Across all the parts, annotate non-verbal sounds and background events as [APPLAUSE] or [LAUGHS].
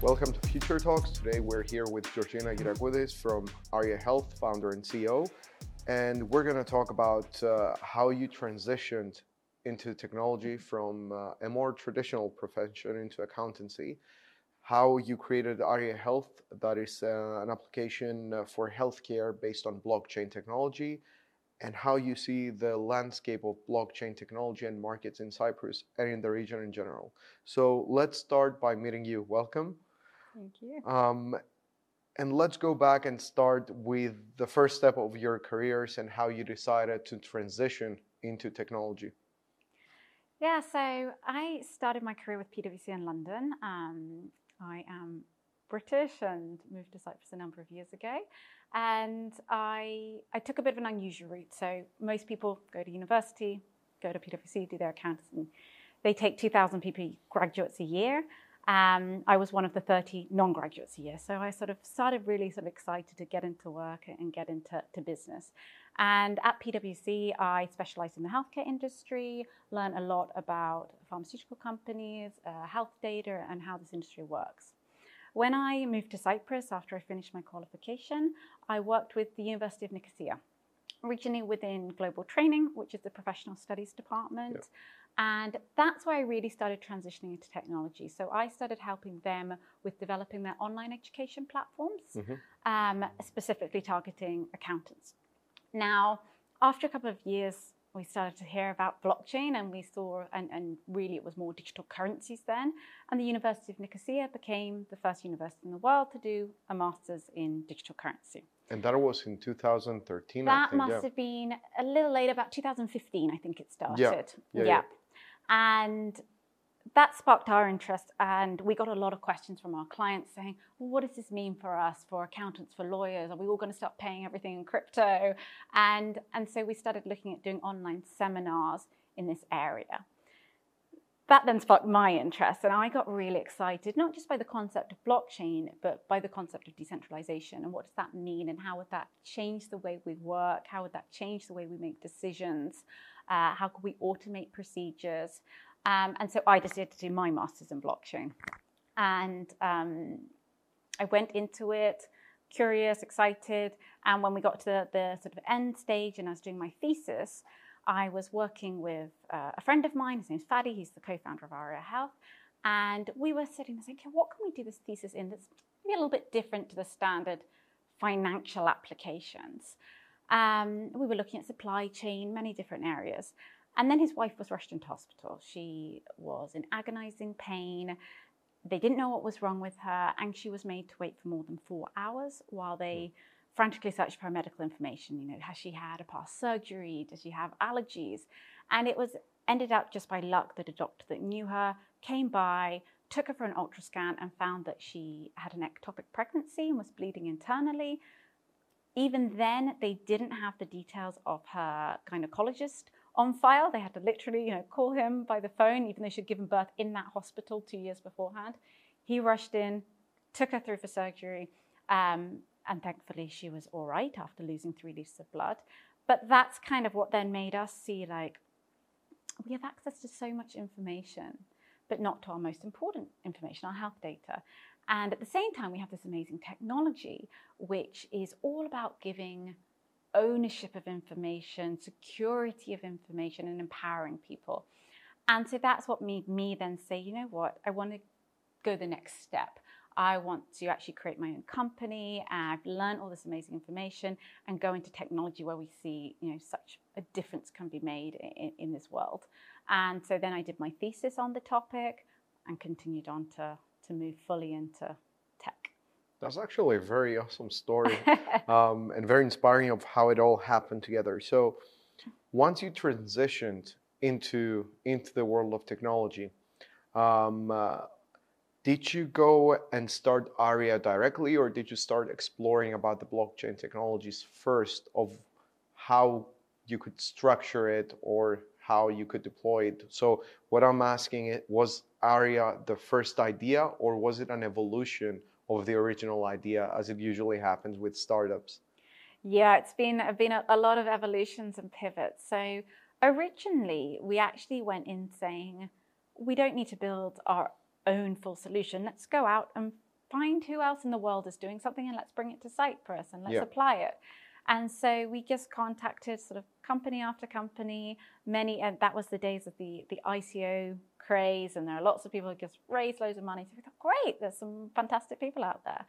Welcome to Future Talks. Today we're here with Georgina Kyriakoudes from Aria Health, founder and CEO. And we're going to talk about uh, how you transitioned into technology from uh, a more traditional profession into accountancy, how you created Aria Health, that is uh, an application uh, for healthcare based on blockchain technology, and how you see the landscape of blockchain technology and markets in Cyprus and in the region in general. So let's start by meeting you. Welcome. Thank you. Um, and let's go back and start with the first step of your careers and how you decided to transition into technology. Yeah, so I started my career with PwC in London. Um, I am British and moved to Cyprus a number of years ago. And I, I took a bit of an unusual route. So most people go to university, go to PwC, do their accounting. They take 2,000 PP graduates a year. Um, I was one of the 30 non-graduates a year. So I sort of started really sort of excited to get into work and get into to business. And at PwC, I specialized in the healthcare industry, learned a lot about pharmaceutical companies, uh, health data, and how this industry works. When I moved to Cyprus after I finished my qualification, I worked with the University of Nicosia, originally within global training, which is the professional studies department. And that's where I really started transitioning into technology. So I started helping them with developing their online education platforms, mm-hmm. um, specifically targeting accountants. Now, after a couple of years, we started to hear about blockchain and we saw, and, and really it was more digital currencies then. And the University of Nicosia became the first university in the world to do a master's in digital currency. And that was in 2013, That think, must yeah. have been a little later, about 2015, I think it started. Yeah. yeah, yeah. And that sparked our interest, and we got a lot of questions from our clients saying, well, What does this mean for us, for accountants, for lawyers? Are we all going to start paying everything in crypto? And, and so we started looking at doing online seminars in this area. That then sparked my interest, and I got really excited, not just by the concept of blockchain, but by the concept of decentralization and what does that mean, and how would that change the way we work? How would that change the way we make decisions? Uh, how could we automate procedures? Um, and so I decided to do my master's in blockchain. And um, I went into it curious, excited. And when we got to the, the, sort of end stage and I was doing my thesis, I was working with uh, a friend of mine. His name's Fadi. He's the co-founder of Aria Health. And we were sitting there saying, okay, what can we do this thesis in that's maybe a little bit different to the standard financial applications? Um, we were looking at supply chain, many different areas. And then his wife was rushed into hospital. She was in agonizing pain. They didn't know what was wrong with her, and she was made to wait for more than four hours while they frantically searched for medical information. You know, has she had a past surgery? Does she have allergies? And it was ended up just by luck that a doctor that knew her came by, took her for an ultrascan, and found that she had an ectopic pregnancy and was bleeding internally. Even then, they didn't have the details of her gynecologist on file. They had to literally, you know, call him by the phone, even though she'd given birth in that hospital two years beforehand. He rushed in, took her through for surgery, um, and thankfully she was all right after losing three liters of blood. But that's kind of what then made us see like we have access to so much information, but not to our most important information, our health data. And at the same time, we have this amazing technology, which is all about giving ownership of information, security of information, and empowering people. And so that's what made me then say, you know what, I want to go the next step. I want to actually create my own company. I've learned all this amazing information and go into technology where we see, you know, such a difference can be made in, in this world. And so then I did my thesis on the topic and continued on to, to move fully into tech. that's actually a very awesome story [LAUGHS] um, and very inspiring of how it all happened together. So, once you transitioned into into the world of technology, um, uh, did you go and start Aria directly, or did you start exploring about the blockchain technologies first of how you could structure it or how you could deploy it? So, what I'm asking it was Aria the first idea, or was it an evolution of the original idea, as it usually happens with startups? Yeah, it's been uh, been a, a lot of evolutions and pivots. So originally, we actually went in saying we don't need to build our own full solution. Let's go out and find who else in the world is doing something and let's bring it to Cyprus and let's Yeah. apply it. And so we just contacted sort of company after company, many, and that was the days of the, the ICO craze, and there are lots of people who just raised loads of money. So we thought, great, there's some fantastic people out there.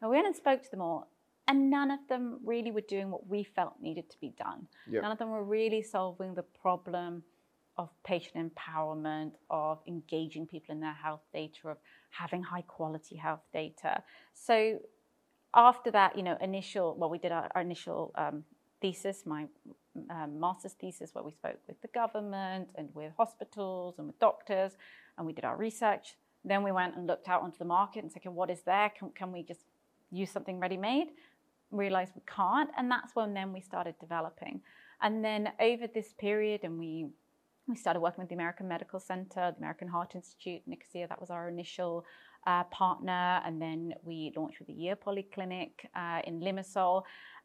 And we went and spoke to them all, and none of them really were doing what we felt needed to be done. Yeah. None of them were really solving the problem of patient empowerment, of engaging people in their health data, of having high quality health data. So after that, you know, initial, well, we did our, our initial um, thesis, my um, master's thesis, where we spoke with the government and with hospitals and with doctors, and we did our research. Then we went and looked out onto the market and said, okay, what is there? Can, can we just use something ready made? Realized we can't, and that's when then we started developing. And then over this period, and we we started working with the American Medical Center, the American Heart Institute, Nicosia. That was our initial uh, partner, and then we launched with the Ygia Polyclinic uh, in Limassol.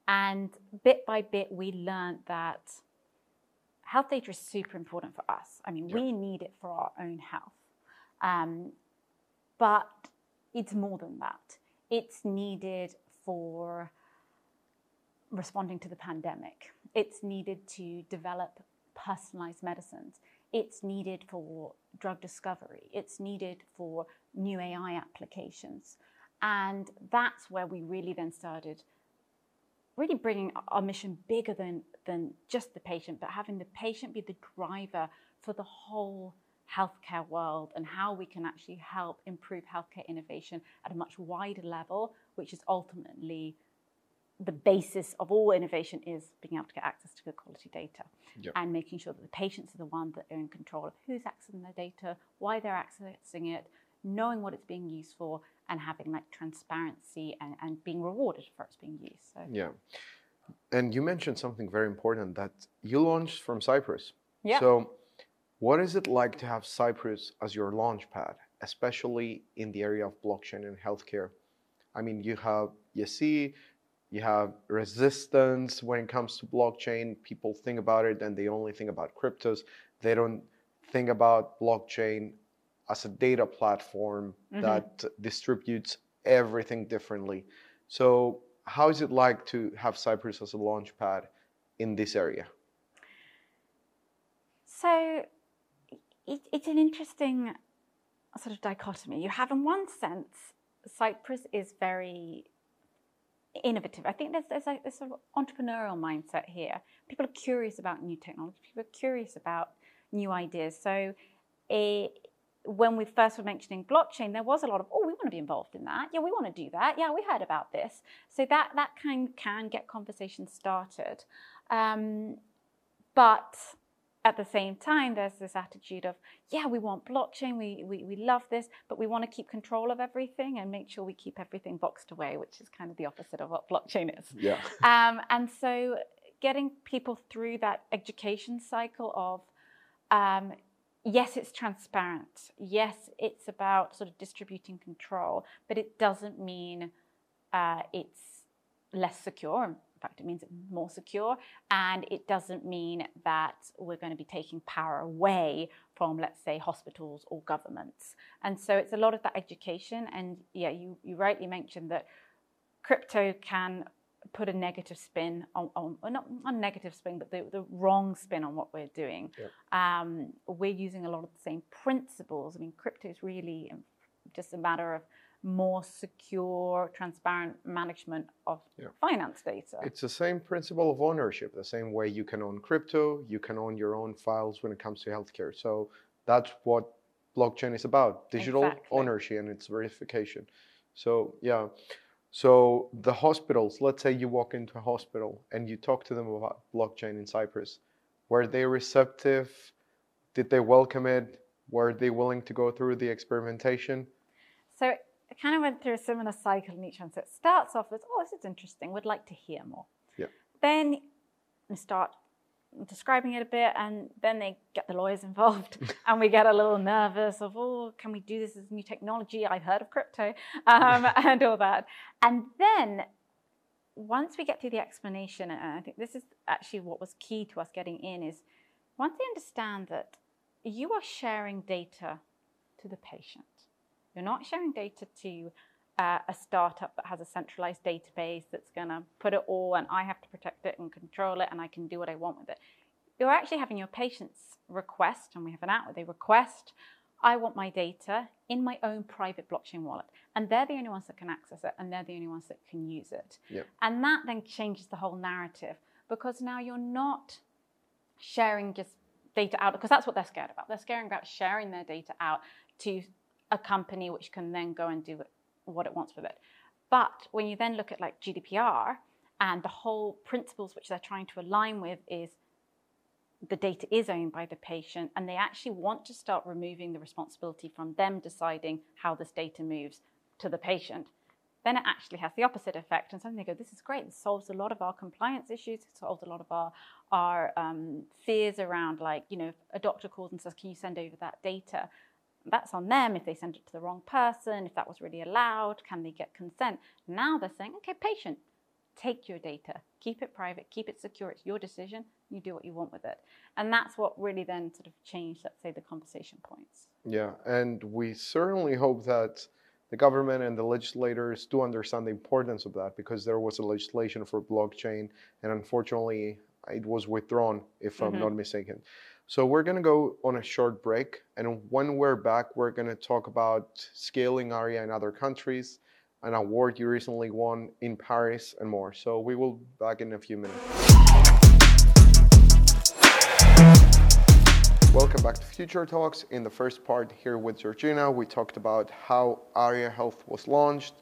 And bit by bit, we learned that health data is super important for us. I mean, Yeah. we need it for our own health, um, but it's more than that. It's needed for responding to the pandemic. It's needed to develop personalized medicines. It's needed for drug discovery. It's needed for new AI applications. And that's where we really then started really bringing our mission bigger than, than just the patient, but having the patient be the driver for the whole healthcare world and how we can actually help improve healthcare innovation at a much wider level, which is ultimately the basis of all innovation is being able to get access to good quality data Yep. and making sure that the patients are the ones that are in control of who's accessing their data, why they're accessing it, knowing what it's being used for, and having like transparency and, and being rewarded for its being used. So Yeah. And you mentioned something very important that you launched from Cyprus. Yeah. So, what is it like to have Cyprus as your launch pad, especially in the area of blockchain and healthcare? I mean, you have Yesi, you have resistance when it comes to blockchain. People think about it and they only think about cryptos. They don't think about blockchain as a data platform Mhm. that distributes everything differently. So, how is it like to have Cyprus as a launch pad in this area? So it, it's an interesting sort of dichotomy. You have, in one sense, Cyprus is very innovative. I think there's, there's a, there's sort of entrepreneurial mindset here. People are curious about new technology. People are curious about new ideas. So it, when we first were mentioning blockchain, there was a lot of, oh, we want to be involved in that. Yeah, we want to do that. Yeah, we heard about this. So that that can can get conversations started. Um, but at the same time, there's this attitude of, yeah, we want blockchain, we, we, we love this, but we want to keep control of everything and make sure we keep everything boxed away, which is kind of the opposite of what blockchain is. Yeah. [LAUGHS] Um, and so getting people through that education cycle of, um, yes, it's transparent. Yes, it's about sort of distributing control, but it doesn't mean uh, it's less secure. In fact, it means it's more secure. And it doesn't mean that we're going to be taking power away from, let's say, hospitals or governments. And so it's a lot of that education. And yeah, you, you rightly mentioned that crypto can put a negative spin on, on or not a negative spin, but the, the wrong spin on what we're doing. Yep. Um, we're using a lot of the same principles. I mean, crypto is really just a matter of more secure, transparent management of Yep. finance data. It's the same principle of ownership, the same way you can own crypto, you can own your own files when it comes to healthcare. So that's what blockchain is about digital Exactly. ownership and its verification. So, yeah. So the hospitals, let's say you walk into a hospital and you talk to them about blockchain in Cyprus. Were they receptive? Did they welcome it? Were they willing to go through the experimentation? So kind of went through a similar cycle in each one. So it starts off as, oh, this is interesting. We'd like to hear more. Yeah. Then you start describing it a bit, and then they get the lawyers [LAUGHS] involved, and we get a little nervous of, oh, can we do this as new technology? I've heard of crypto, [LAUGHS] um, [LAUGHS] and all that. And then once we get to the explanation, and I think this is actually what was key to us getting in, is once they understand that you are sharing data to the patient. You're not sharing data to uh, a startup that has a centralized database that's going to put it all and I have to protect it and control it and I can do what I want with it. You're actually having your patients request, and we have an app where they request, I want my data in my own private blockchain wallet. And they're the only ones that can access it and they're the only ones that can use it. Yep. And that then changes the whole narrative because now you're not sharing just data out because that's what they're scared about. They're scared about sharing their data out to a company which can then go and do what it wants with it. But when you then look at like GDPR and the whole principles which they're trying to align with is the data is owned by the patient and they actually want to start removing the responsibility from them deciding how this data moves to the patient then it actually has the opposite effect. And suddenly they go, this is great. This solves a lot of our compliance issues. It solves a lot of our, our um, fears around like, you know, a doctor calls and says, can you send over that data? That's on them if they send it to the wrong person, if that was really allowed, can they get consent? Now they're saying, okay, patient, take your data, keep it private, keep it secure. It's your decision. You do what you want with it. And that's what really then sort of changed, let's say, the conversation points. Yeah. And we certainly hope that the government and the legislators do understand the importance of that because there was a legislation for blockchain and unfortunately it was withdrawn if mm-hmm. i'm not mistaken so we're going to go on a short break and when we're back we're going to talk about scaling aria in other countries an award you recently won in paris and more so we will be back in a few minutes Welcome back to Future Talks. In the first part here with Georgina, we talked about how Aria Health was launched,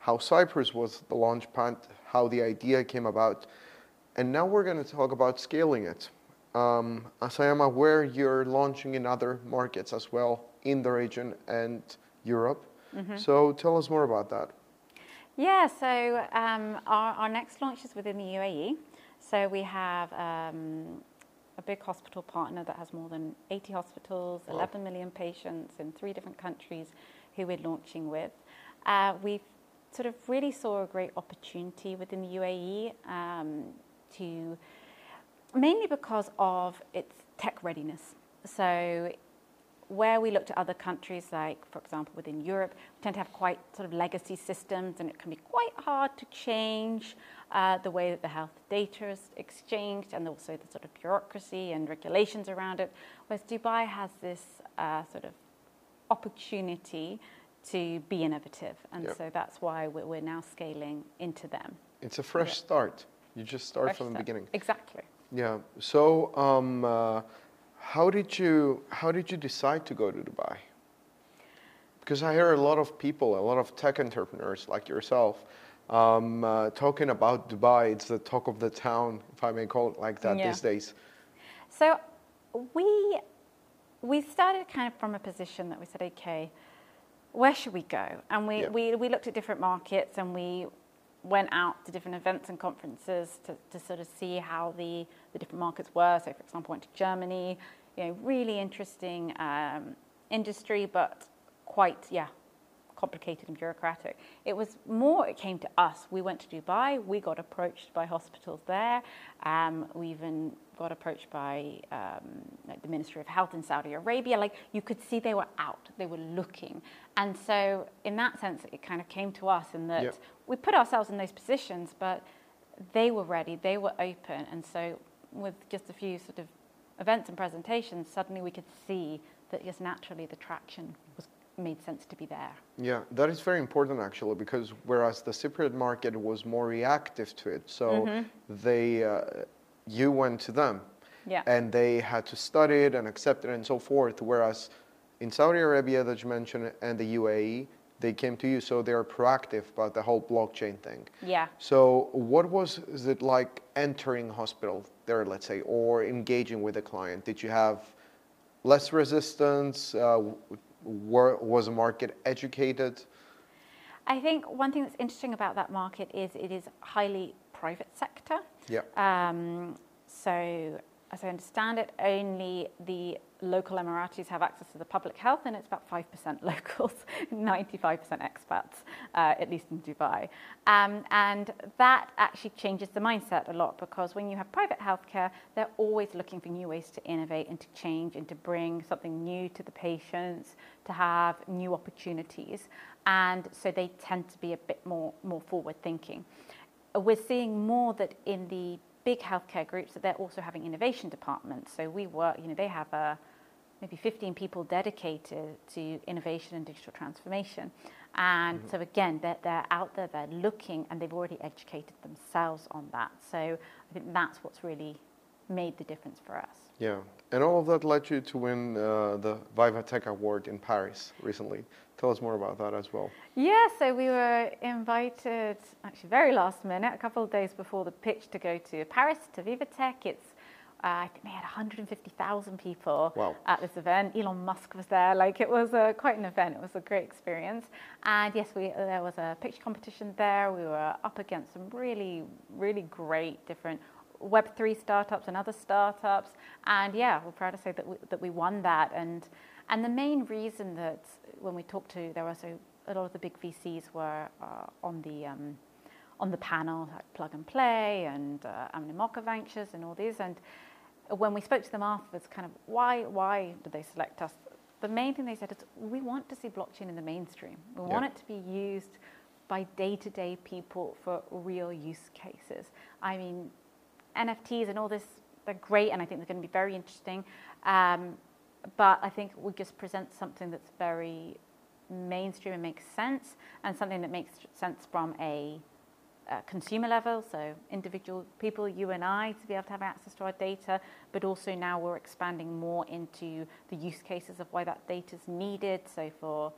how Cyprus was the launch pad, how the idea came about, and now we're going to talk about scaling it. Um, as I am aware, you're launching in other markets as well in the region and Europe. Mm-hmm. So tell us more about that. Yeah, so um, our, our next launch is within the UAE. So we have um, a big hospital partner that has more than 80 hospitals, wow. 11 million patients in three different countries who we're launching with. Uh, we sort of really saw a great opportunity within the UAE um, to mainly because of its tech readiness. So where we looked at other countries, like for example within Europe, we tend to have quite sort of legacy systems, and it can be quite hard to change uh, the way that the health data is exchanged, and also the sort of bureaucracy and regulations around it. Whereas Dubai has this uh, sort of opportunity to be innovative, and yep. so that's why we're, we're, now scaling into them. It's a fresh start. You just start fresh from start. the beginning. Exactly. Yeah. So. Um, uh, how did you how did you decide to go to Dubai? Because I hear a lot of people, a lot of tech entrepreneurs like yourself, um, uh, talking about Dubai. It's the talk of the town, if I may call it like that, yeah. these days. So we we started kind of from a position that we said, okay, where should we go? And we, yeah. we, we looked at different markets and we went out to different events and conferences to, to sort of see how the, the different markets were. So, for example, went to Germany, you know, really interesting um, industry, but quite, yeah, complicated and bureaucratic. It was more, it came to us. We went to Dubai, we got approached by hospitals there. Um, we even got approached by um, like the Ministry of Health in Saudi Arabia. Like you could see they were out, they were looking. And so, in that sense, it kind of came to us in that yep. we put ourselves in those positions, but they were ready, they were open. And so, with just a few sort of events and presentations, suddenly we could see that just naturally the traction was made sense to be there. Yeah, that is very important actually because whereas the Cypriot market was more reactive to it, so mm-hmm. they uh, you went to them, yeah. and they had to study it and accept it and so forth. Whereas in Saudi Arabia that you mentioned and the UAE, they came to you, so they're proactive about the whole blockchain thing. Yeah. So what was it like entering hospital there, let's say, or engaging with a client? Did you have less resistance? Uh, were, was the market educated? I think one thing that's interesting about that market is it is highly private sector. Yeah. Um, so, as I understand it, only the local Emiratis have access to the public health, and it's about 5% [LAUGHS] locals, 95% expats, uh, at least in Dubai. Um, and that actually changes the mindset a lot because when you have private healthcare, they're always looking for new ways to innovate and to change and to bring something new to the patients, to have new opportunities. And so they tend to be a bit more, more forward thinking. We're seeing more that in the big healthcare groups that they're also having innovation departments. So we work, you know, they have a maybe 15 people dedicated to innovation and digital transformation. And mm-hmm. so again, they're, they're out there, they're looking, and they've already educated themselves on that. So I think that's what's really made the difference for us. Yeah, and all of that led you to win uh, the Viva Tech Award in Paris recently. Tell us more about that as well. Yeah, so we were invited, actually very last minute, a couple of days before the pitch to go to Paris to Viva Tech. It's uh, I think they had 150,000 people wow. at this event. Elon Musk was there. Like it was a, quite an event. It was a great experience. And yes, we, there was a picture competition there. We were up against some really, really great different Web3 startups and other startups. And yeah, we're proud to say that we, that we won that. And, and the main reason that when we talked to, there were also a lot of the big VCs were uh, on the um, on the panel, like Plug and Play and uh, Ventures and all these. And when we spoke to them afterwards, kind of why why did they select us? The main thing they said is we want to see blockchain in the mainstream. We yeah. want it to be used by day-to-day people for real use cases. I mean, NFTs and all this, they're great, and I think they're going to be very interesting. Um, but I think we just present something that's very mainstream and makes sense, and something that makes sense from a uh, consumer level, so individual people, you and I, to be able to have access to our data, but also now we're expanding more into the use cases of why that data is needed. So for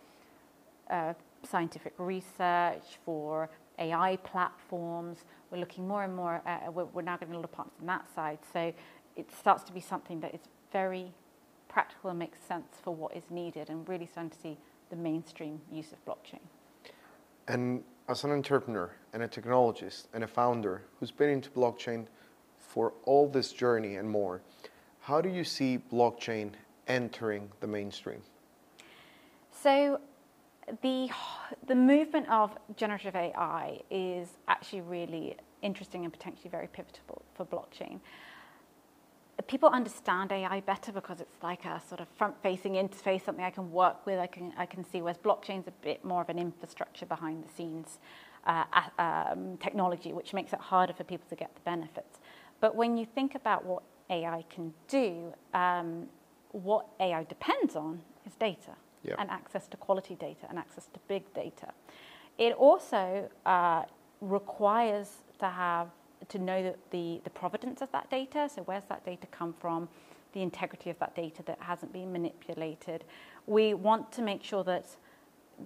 uh, scientific research, for AI platforms, we're looking more and more, uh, we're, we're now getting a lot of partners on that side. So it starts to be something that is very practical and makes sense for what is needed and really starting to see the mainstream use of blockchain. And as an entrepreneur and a technologist and a founder who's been into blockchain for all this journey and more, how do you see blockchain entering the mainstream? So, the, the movement of generative AI is actually really interesting and potentially very pivotal for blockchain. People understand AI better because it's like a sort of front-facing interface, something I can work with, I can, I can see, whereas blockchain's a bit more of an infrastructure behind the scenes uh, um, technology, which makes it harder for people to get the benefits. But when you think about what AI can do, um, what AI depends on is data and access to quality data and access to big data. It also uh, requires to have to know that the, the provenance of that data, so where's that data come from, the integrity of that data that hasn't been manipulated. We want to make sure that,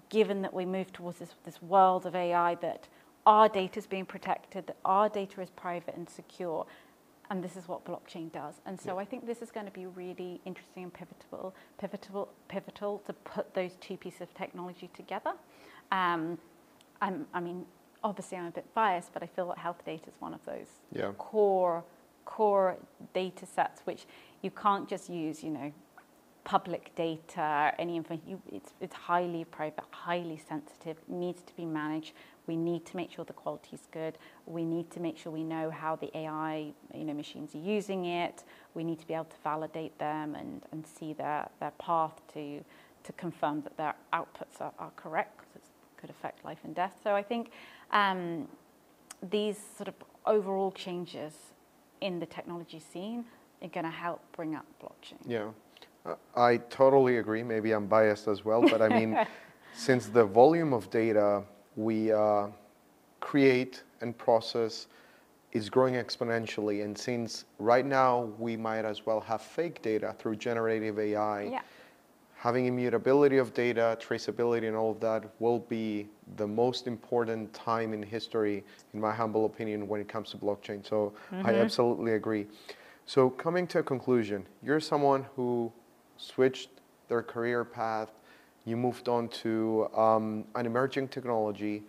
given that we move towards this, this world of AI, that our data is being protected, that our data is private and secure, and this is what blockchain does. And so yeah. I think this is going to be really interesting and pivotal, pivotal, pivotal to put those two pieces of technology together. Um, i mean, obviously I'm a bit biased, but I feel that health data is one of those yeah. core core data sets which you can't just use, you know, public data, any information. it's, it's highly private, highly sensitive, needs to be managed. We need to make sure the quality is good. We need to make sure we know how the AI you know, machines are using it. We need to be able to validate them and, and see their, their path to, to confirm that their outputs are, are correct because it could affect life and death. So I think um, these sort of overall changes in the technology scene are going to help bring up blockchain. Yeah, I totally agree. Maybe I'm biased as well, but I mean, [LAUGHS] since the volume of data we uh, create and process is growing exponentially, and since right now we might as well have fake data through generative AI. Yeah having immutability of data, traceability, and all of that will be the most important time in history, in my humble opinion, when it comes to blockchain. So mm-hmm. I absolutely agree. So, coming to a conclusion, you're someone who switched their career path, you moved on to um, an emerging technology,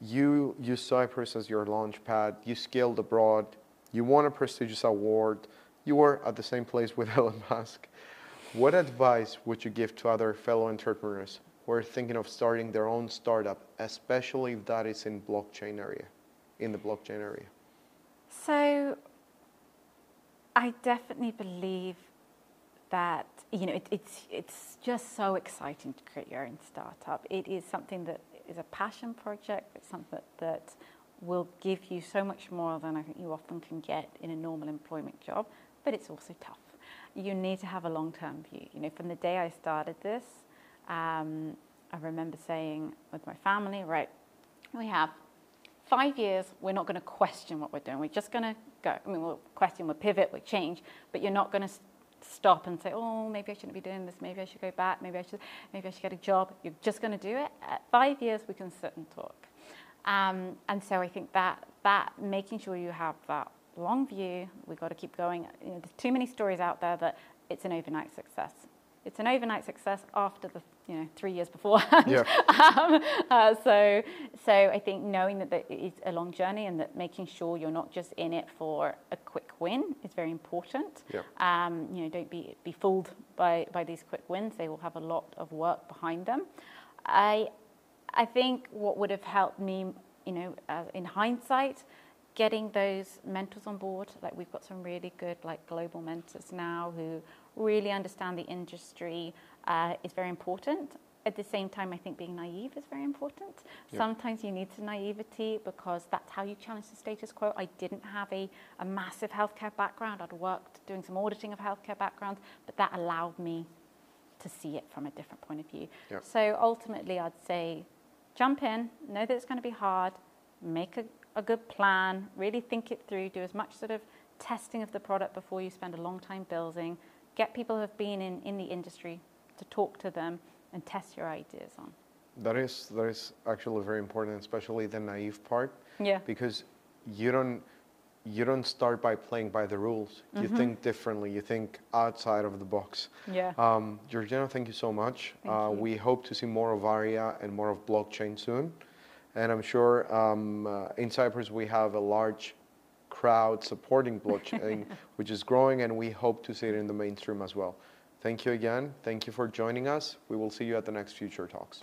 you used Cyprus as your launch pad, you scaled abroad, you won a prestigious award, you were at the same place with [LAUGHS] Elon Musk. what advice would you give to other fellow entrepreneurs who are thinking of starting their own startup, especially if that is in blockchain area, in the blockchain area? So, I definitely believe that you know it, it's it's just so exciting to create your own startup. It is something that is a passion project. It's something that, that will give you so much more than I think you often can get in a normal employment job. But it's also tough. You need to have a long-term view. You know, from the day I started this, um, I remember saying with my family, right, we have five years. We're not going to question what we're doing. We're just going to go. I mean, we'll question, we'll pivot, we'll change, but you're not going to stop and say, oh, maybe I shouldn't be doing this. Maybe I should go back. Maybe I should, maybe I should get a job. You're just going to do it. At five years, we can sit and talk. Um, and so I think that that making sure you have that long view, we've got to keep going. You know, there's too many stories out there that it's an overnight success. It's an overnight success after the you know three years beforehand. Yeah. [LAUGHS] um, uh, so so I think knowing that it is a long journey and that making sure you're not just in it for a quick win is very important. Yeah. Um, you know, don't be be fooled by by these quick wins. They will have a lot of work behind them. I I think what would have helped me, you know, uh, in hindsight, getting those mentors on board. Like we've got some really good like global mentors now who really understand the industry uh, is very important. At the same time, I think being naive is very important. Yep. Sometimes you need some naivety because that's how you challenge the status quo. I didn't have a, a massive healthcare background. I'd worked doing some auditing of healthcare backgrounds, but that allowed me to see it from a different point of view. Yep. So ultimately, I'd say jump in, know that it's going to be hard, make a, a good plan, really think it through, do as much sort of testing of the product before you spend a long time building, get people who have been in, in the industry to talk to them and test your ideas on. That is that is actually very important, especially the naive part, Yeah. because you don't you don't start by playing by the rules. You Mm-hmm. think differently. You think outside of the box. Yeah. Um, Georgina, thank you so much. Uh, you. We hope to see more of Aria and more of blockchain soon. And I'm sure um, uh, in Cyprus we have a large crowd supporting blockchain, [LAUGHS] which is growing, and we hope to see it in the mainstream as well. Thank you again. Thank you for joining us. We will see you at the next Future Talks.